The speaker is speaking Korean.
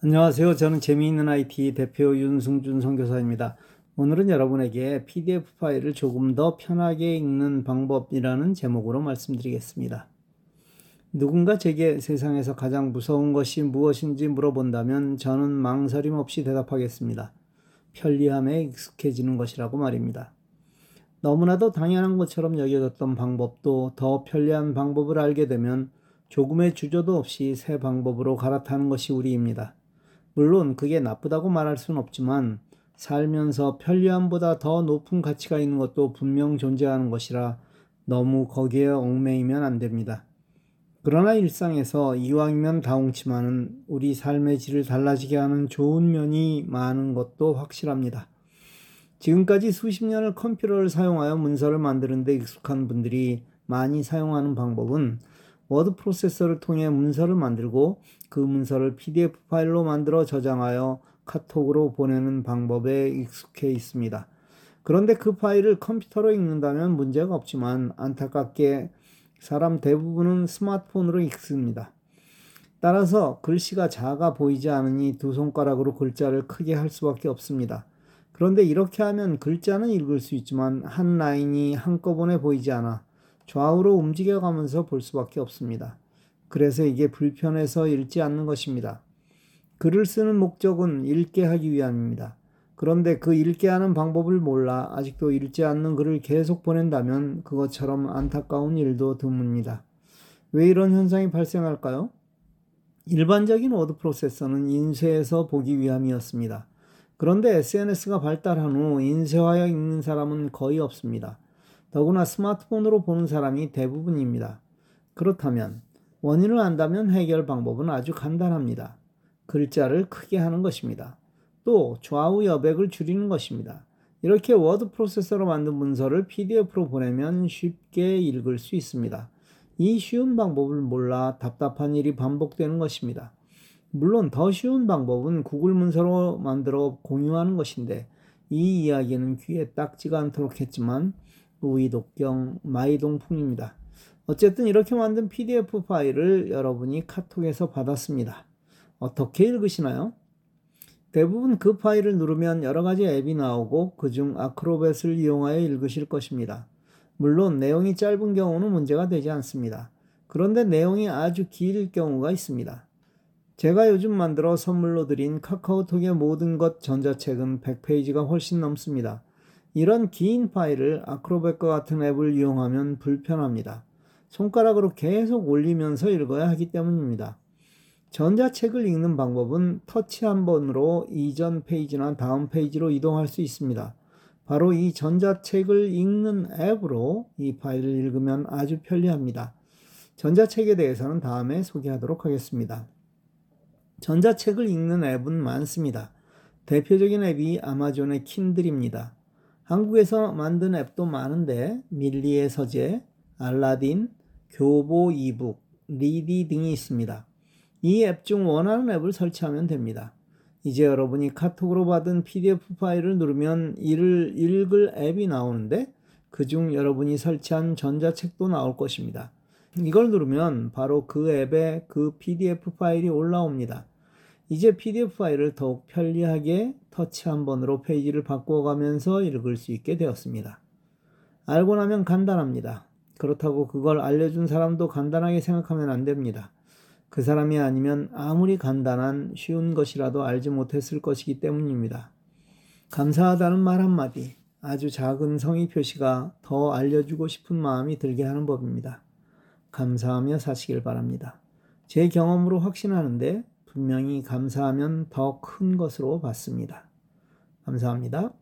안녕하세요. 저는 재미있는 IT 대표 윤승준 선교사입니다. 오늘은 여러분에게 PDF 파일을 조금 더 편하게 읽는 방법이라는 제목으로 말씀드리겠습니다. 누군가 제게 세상에서 가장 무서운 것이 무엇인지 물어본다면 저는 망설임 없이 대답하겠습니다. 편리함에 익숙해지는 것이라고 말입니다. 너무나도 당연한 것처럼 여겨졌던 방법도 더 편리한 방법을 알게 되면 조금의 주저도 없이 새 방법으로 갈아타는 것이 우리입니다. 물론 그게 나쁘다고 말할 수는 없지만 살면서 편리함보다 더 높은 가치가 있는 것도 분명 존재하는 것이라 너무 거기에 얽매이면 안 됩니다. 그러나 일상에서 이왕이면 다홍치만은 우리 삶의 질을 달라지게 하는 좋은 면이 많은 것도 확실합니다. 지금까지 수십 년을 컴퓨터를 사용하여 문서를 만드는 데 익숙한 분들이 많이 사용하는 방법은 워드 프로세서를 통해 문서를 만들고 그 문서를 PDF 파일로 만들어 저장하여 카톡으로 보내는 방법에 익숙해 있습니다. 그런데 그 파일을 컴퓨터로 읽는다면 문제가 없지만 안타깝게 사람 대부분은 스마트폰으로 읽습니다. 따라서 글씨가 작아 보이지 않으니 두 손가락으로 글자를 크게 할 수밖에 없습니다. 그런데 이렇게 하면 글자는 읽을 수 있지만 한 라인이 한꺼번에 보이지 않아 좌우로 움직여가면서 볼 수밖에 없습니다. 그래서 이게 불편해서 읽지 않는 것입니다. 글을 쓰는 목적은 읽게 하기 위함입니다. 그런데 그 읽게 하는 방법을 몰라 아직도 읽지 않는 글을 계속 보낸다면 그것처럼 안타까운 일도 드뭅니다. 왜 이런 현상이 발생할까요? 일반적인 워드 프로세서는 인쇄해서 보기 위함이었습니다. 그런데 SNS가 발달한 후 인쇄하여 읽는 사람은 거의 없습니다. 더구나 스마트폰으로 보는 사람이 대부분입니다. 그렇다면 원인을 안다면 해결 방법은 아주 간단합니다. 글자를 크게 하는 것입니다. 또 좌우 여백을 줄이는 것입니다. 이렇게 워드 프로세서로 만든 문서를 PDF로 보내면 쉽게 읽을 수 있습니다. 이 쉬운 방법을 몰라 답답한 일이 반복되는 것입니다. 물론 더 쉬운 방법은 구글 문서로 만들어 공유하는 것인데 이 이야기는 귀에 딱지가 않도록 했지만 우이독경 마이동풍입니다. 어쨌든 이렇게 만든 PDF 파일을 여러분이 카톡에서 받았습니다. 어떻게 읽으시나요? 대부분 그 파일을 누르면 여러 가지 앱이 나오고 그중 아크로벳을 이용하여 읽으실 것입니다. 물론 내용이 짧은 경우는 문제가 되지 않습니다. 그런데 내용이 아주 길 경우가 있습니다. 제가 요즘 만들어 선물로 드린 카카오톡의 모든 것 전자책은 100페이지가 훨씬 넘습니다. 이런 긴 파일을 아크로뱃과 같은 앱을 이용하면 불편합니다. 손가락으로 계속 올리면서 읽어야 하기 때문입니다. 전자책을 읽는 방법은 터치 한 번으로 이전 페이지나 다음 페이지로 이동할 수 있습니다. 바로 이 전자책을 읽는 앱으로 이 파일을 읽으면 아주 편리합니다. 전자책에 대해서는 다음에 소개하도록 하겠습니다. 전자책을 읽는 앱은 많습니다. 대표적인 앱이 아마존의 킨들입니다. 한국에서 만든 앱도 많은데 밀리의 서재, 알라딘, 교보 이북, 리디 등이 있습니다. 이 앱 중 원하는 앱을 설치하면 됩니다. 이제 여러분이 카톡으로 받은 PDF 파일을 누르면 이를 읽을 앱이 나오는데 그중 여러분이 설치한 전자책도 나올 것입니다. 이걸 누르면 바로 그 앱에 그 PDF 파일이 올라옵니다. 이제 PDF 파일을 더욱 편리하게 터치 한 번으로 페이지를 바꿔가면서 읽을 수 있게 되었습니다. 알고 나면 간단합니다. 그렇다고 그걸 알려준 사람도 간단하게 생각하면 안 됩니다. 그 사람이 아니면 아무리 간단한 쉬운 것이라도 알지 못했을 것이기 때문입니다. 감사하다는 말 한마디, 아주 작은 성의 표시가 더 알려주고 싶은 마음이 들게 하는 법입니다. 감사하며 사시길 바랍니다. 제 경험으로 확신하는데 분명히 감사하면 더 큰 것으로 봤습니다. 감사합니다.